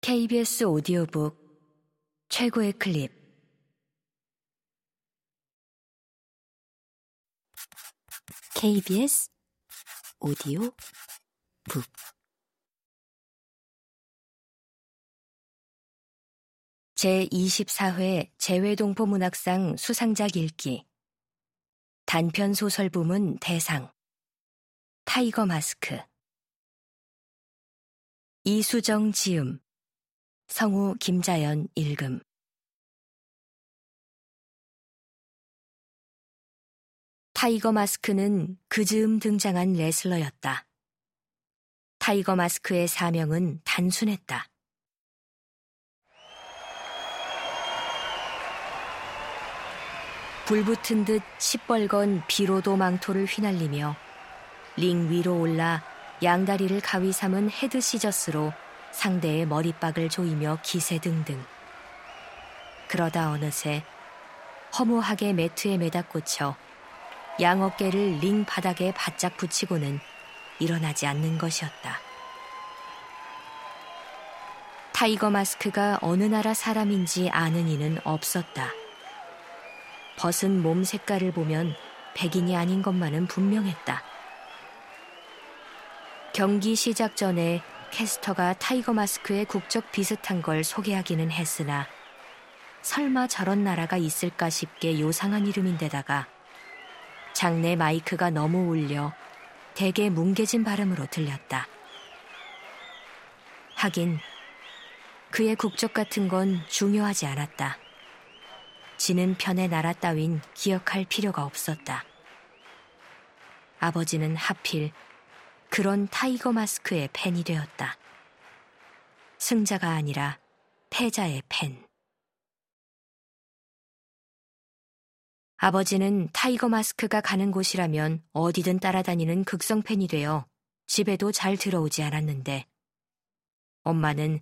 KBS 오디오북 최고의 클립. KBS 오디오 북. 제24회 재외동포 문학상 수상작 읽기. 단편 소설 부문 대상. 타이거 마스크. 이수정 지음 성우 김자연 읽음 타이거 마스크는 그 즈음 등장한 레슬러였다. 타이거 마스크의 사명은 단순했다. 불붙은 듯 시뻘건 비로도 망토를 휘날리며 링 위로 올라 양다리를 가위 삼은 헤드 시저스로 상대의 머리빡을 조이며 기세 등등. 그러다 어느새 허무하게 매트에 메다꽂혀 양 어깨를 링 바닥에 바짝 붙이고는 일어나지 않는 것이었다. 타이거 마스크가 어느 나라 사람인지 아는 이는 없었다. 벗은 몸 색깔을 보면 백인이 아닌 것만은 분명했다. 경기 시작 전에 캐스터가 타이거 마스크의 국적 비슷한 걸 소개하기는 했으나 설마 저런 나라가 있을까 싶게 요상한 이름인데다가 장내 마이크가 너무 울려 대개 뭉개진 발음으로 들렸다. 하긴 그의 국적 같은 건 중요하지 않았다. 지는 편의 나라 따윈 기억할 필요가 없었다. 아버지는 하필 그런 타이거 마스크의 팬이 되었다. 승자가 아니라 패자의 팬. 아버지는 타이거 마스크가 가는 곳이라면 어디든 따라다니는 극성 팬이 되어 집에도 잘 들어오지 않았는데 엄마는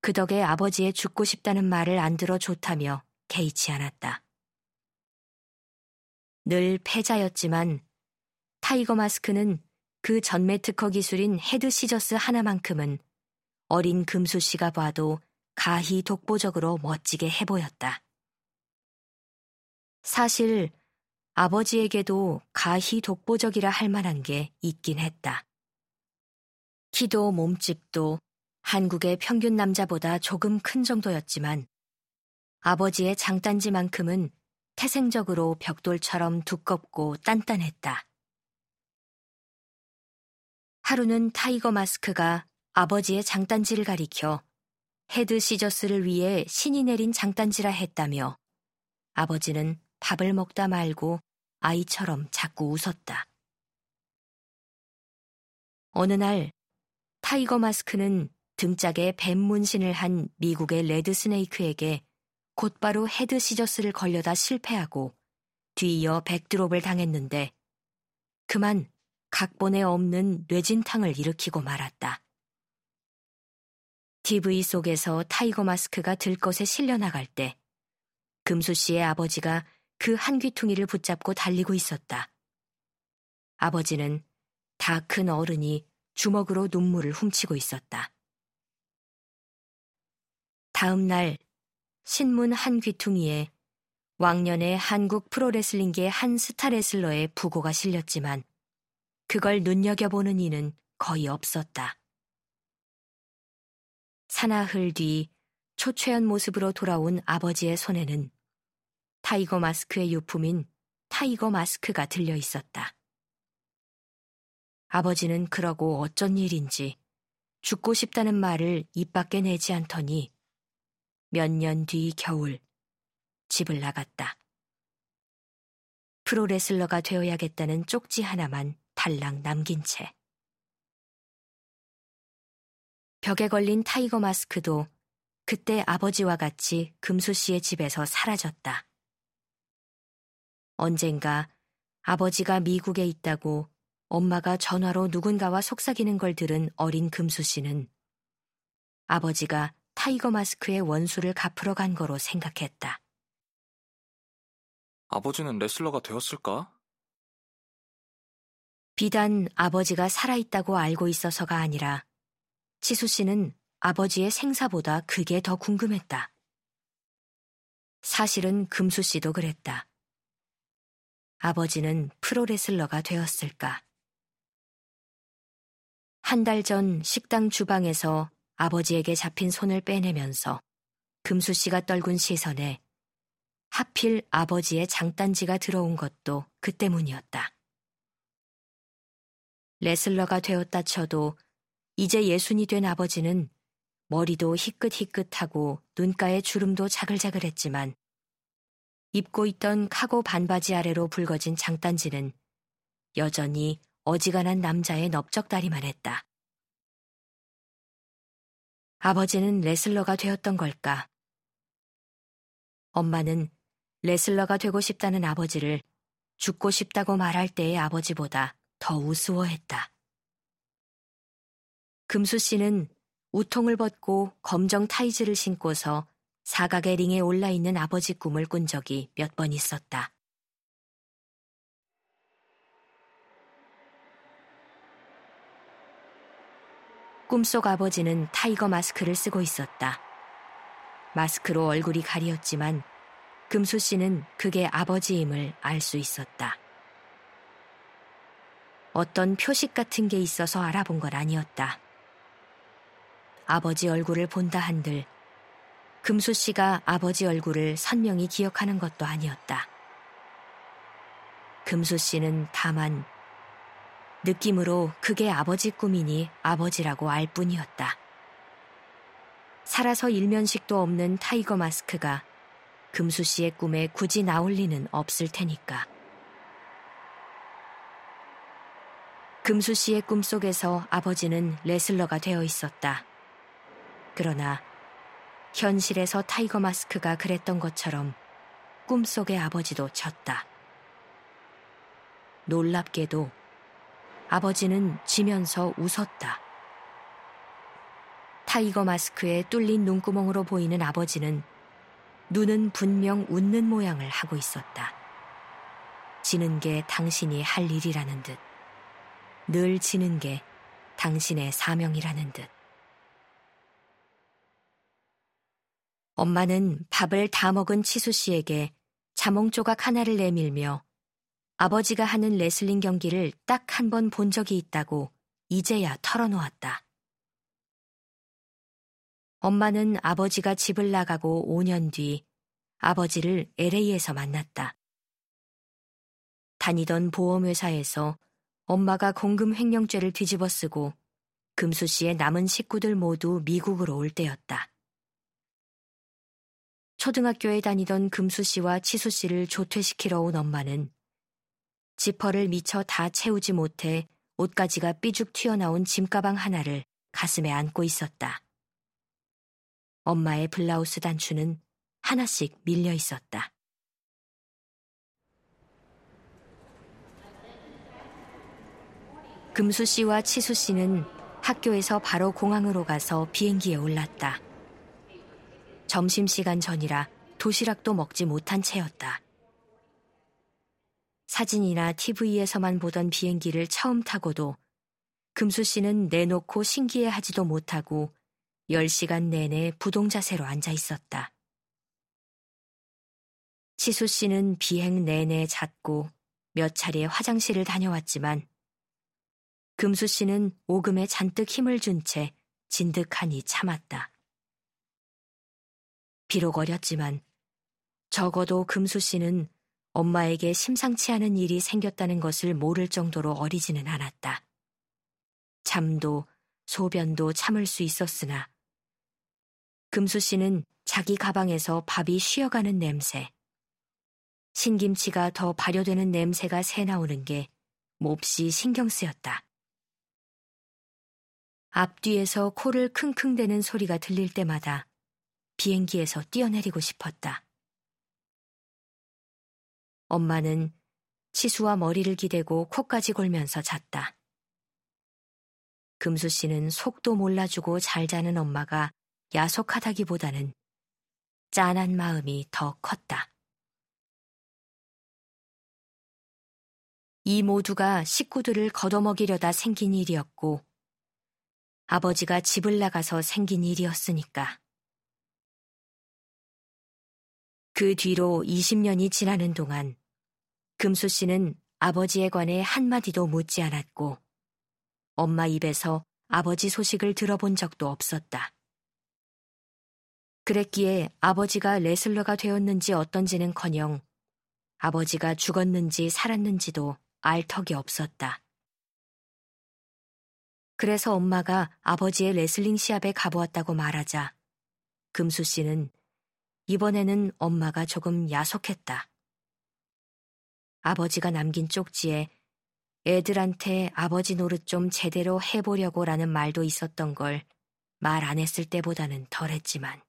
그 덕에 아버지의 죽고 싶다는 말을 안 들어 좋다며 개의치 않았다. 늘 패자였지만 타이거 마스크는 그 전매 특허 기술인 헤드 시저스 하나만큼은 어린 금수 씨가 봐도 가히 독보적으로 멋지게 해보였다. 사실 아버지에게도 가히 독보적이라 할 만한 게 있긴 했다. 키도 몸집도 한국의 평균 남자보다 조금 큰 정도였지만 아버지의 장딴지만큼은 태생적으로 벽돌처럼 두껍고 단단했다. 하루는 타이거 마스크가 아버지의 장딴지를 가리켜 헤드 시저스를 위해 신이 내린 장딴지라 했다며 아버지는 밥을 먹다 말고 아이처럼 자꾸 웃었다. 어느 날 타이거 마스크는 등짝에 뱀 문신을 한 미국의 레드 스네이크에게 곧바로 헤드 시저스를 걸려다 실패하고 뒤이어 백드롭을 당했는데 그만 각본에 없는 뇌진탕을 일으키고 말았다. TV 속에서 타이거 마스크가 들것에 실려나갈 때 금수 씨의 아버지가 그 한 귀퉁이를 붙잡고 달리고 있었다. 아버지는 다 큰 어른이 주먹으로 눈물을 훔치고 있었다. 다음 날 신문 한 귀퉁이에 왕년의 한국 프로레슬링계의 한 스타 레슬러의 부고가 실렸지만 그걸 눈여겨보는 이는 거의 없었다. 사나흘 뒤 초췌한 모습으로 돌아온 아버지의 손에는 타이거 마스크의 유품인 타이거 마스크가 들려 있었다. 아버지는 그러고 어쩐 일인지 죽고 싶다는 말을 입 밖에 내지 않더니 몇 년 뒤 겨울 집을 나갔다. 프로레슬러가 되어야겠다는 쪽지 하나만 달랑 남긴 채. 벽에 걸린 타이거 마스크도 그때 아버지와 같이 금수 씨의 집에서 사라졌다. 언젠가 아버지가 미국에 있다고 엄마가 전화로 누군가와 속삭이는 걸 들은 어린 금수 씨는 아버지가 타이거 마스크의 원수를 갚으러 간 거로 생각했다. 아버지는 레슬러가 되었을까? 비단 아버지가 살아있다고 알고 있어서가 아니라 치수 씨는 아버지의 생사보다 그게 더 궁금했다. 사실은 금수 씨도 그랬다. 아버지는 프로레슬러가 되었을까? 한 달 전 식당 주방에서 아버지에게 잡힌 손을 빼내면서 금수 씨가 떨군 시선에 하필 아버지의 장단지가 들어온 것도 그 때문이었다. 레슬러가 되었다 쳐도 이제 예순이 된 아버지는 머리도 희끗희끗하고 눈가에 주름도 자글자글했지만 입고 있던 카고 반바지 아래로 붉어진 장단지는 여전히 어지간한 남자의 넓적다리만 했다. 아버지는 레슬러가 되었던 걸까? 엄마는 레슬러가 되고 싶다는 아버지를 죽고 싶다고 말할 때의 아버지보다 더 우스워했다. 금수 씨는 우통을 벗고 검정 타이즈를 신고서 사각의 링에 올라 있는 아버지 꿈을 꾼 적이 몇 번 있었다. 꿈속 아버지는 타이거 마스크를 쓰고 있었다. 마스크로 얼굴이 가리었지만 금수 씨는 그게 아버지임을 알 수 있었다. 어떤 표식 같은 게 있어서 알아본 건 아니었다. 아버지 얼굴을 본다 한들 금수 씨가 아버지 얼굴을 선명히 기억하는 것도 아니었다. 금수 씨는 다만 느낌으로 그게 아버지 꿈이니 아버지라고 알 뿐이었다. 살아서 일면식도 없는 타이거 마스크가 금수 씨의 꿈에 굳이 나올 리는 없을 테니까. 금수 씨의 꿈속에서 아버지는 레슬러가 되어 있었다. 그러나 현실에서 타이거 마스크가 그랬던 것처럼 꿈속의 아버지도 졌다. 놀랍게도 아버지는 지면서 웃었다. 타이거 마스크에 뚫린 눈구멍으로 보이는 아버지는 눈은 분명 웃는 모양을 하고 있었다. 지는 게 당신이 할 일이라는 듯. 늘 지는 게 당신의 사명이라는 듯. 엄마는 밥을 다 먹은 치수 씨에게 자몽 조각 하나를 내밀며 아버지가 하는 레슬링 경기를 딱 한 번 본 적이 있다고 이제야 털어놓았다. 엄마는 아버지가 집을 나가고 5년 뒤 아버지를 LA에서 만났다. 다니던 보험회사에서 엄마가 공금 횡령죄를 뒤집어 쓰고 금수 씨의 남은 식구들 모두 미국으로 올 때였다. 초등학교에 다니던 금수 씨와 치수 씨를 조퇴시키러 온 엄마는 지퍼를 미처 다 채우지 못해 옷가지가 삐죽 튀어나온 짐가방 하나를 가슴에 안고 있었다. 엄마의 블라우스 단추는 하나씩 밀려 있었다. 금수 씨와 치수 씨는 학교에서 바로 공항으로 가서 비행기에 올랐다. 점심시간 전이라 도시락도 먹지 못한 채였다. 사진이나 TV에서만 보던 비행기를 처음 타고도 금수 씨는 내놓고 신기해 하지도 못하고 10시간 내내 부동자세로 앉아 있었다. 치수 씨는 비행 내내 잤고 몇 차례 화장실을 다녀왔지만 금수 씨는 오금에 잔뜩 힘을 준 채 진득하니 참았다. 비록 어렸지만 적어도 금수 씨는 엄마에게 심상치 않은 일이 생겼다는 것을 모를 정도로 어리지는 않았다. 잠도 소변도 참을 수 있었으나 금수 씨는 자기 가방에서 밥이 쉬어가는 냄새, 신김치가 더 발효되는 냄새가 새 나오는 게 몹시 신경 쓰였다. 앞뒤에서 코를 킁킁대는 소리가 들릴 때마다 비행기에서 뛰어내리고 싶었다. 엄마는 치수와 머리를 기대고 코까지 골면서 잤다. 금수 씨는 속도 몰라주고 잘 자는 엄마가 야속하다기보다는 짠한 마음이 더 컸다. 이 모두가 식구들을 걷어먹이려다 생긴 일이었고 아버지가 집을 나가서 생긴 일이었으니까. 그 뒤로 20년이 지나는 동안 금수 씨는 아버지에 관해 한마디도 묻지 않았고 엄마 입에서 아버지 소식을 들어본 적도 없었다. 그랬기에 아버지가 레슬러가 되었는지 어떤지는 커녕 아버지가 죽었는지 살았는지도 알 턱이 없었다. 그래서 엄마가 아버지의 레슬링 시합에 가보았다고 말하자 금수 씨는 이번에는 엄마가 조금 야속했다. 아버지가 남긴 쪽지에 애들한테 아버지 노릇 좀 제대로 해보려고 라는 말도 있었던 걸 말 안 했을 때보다는 덜 했지만.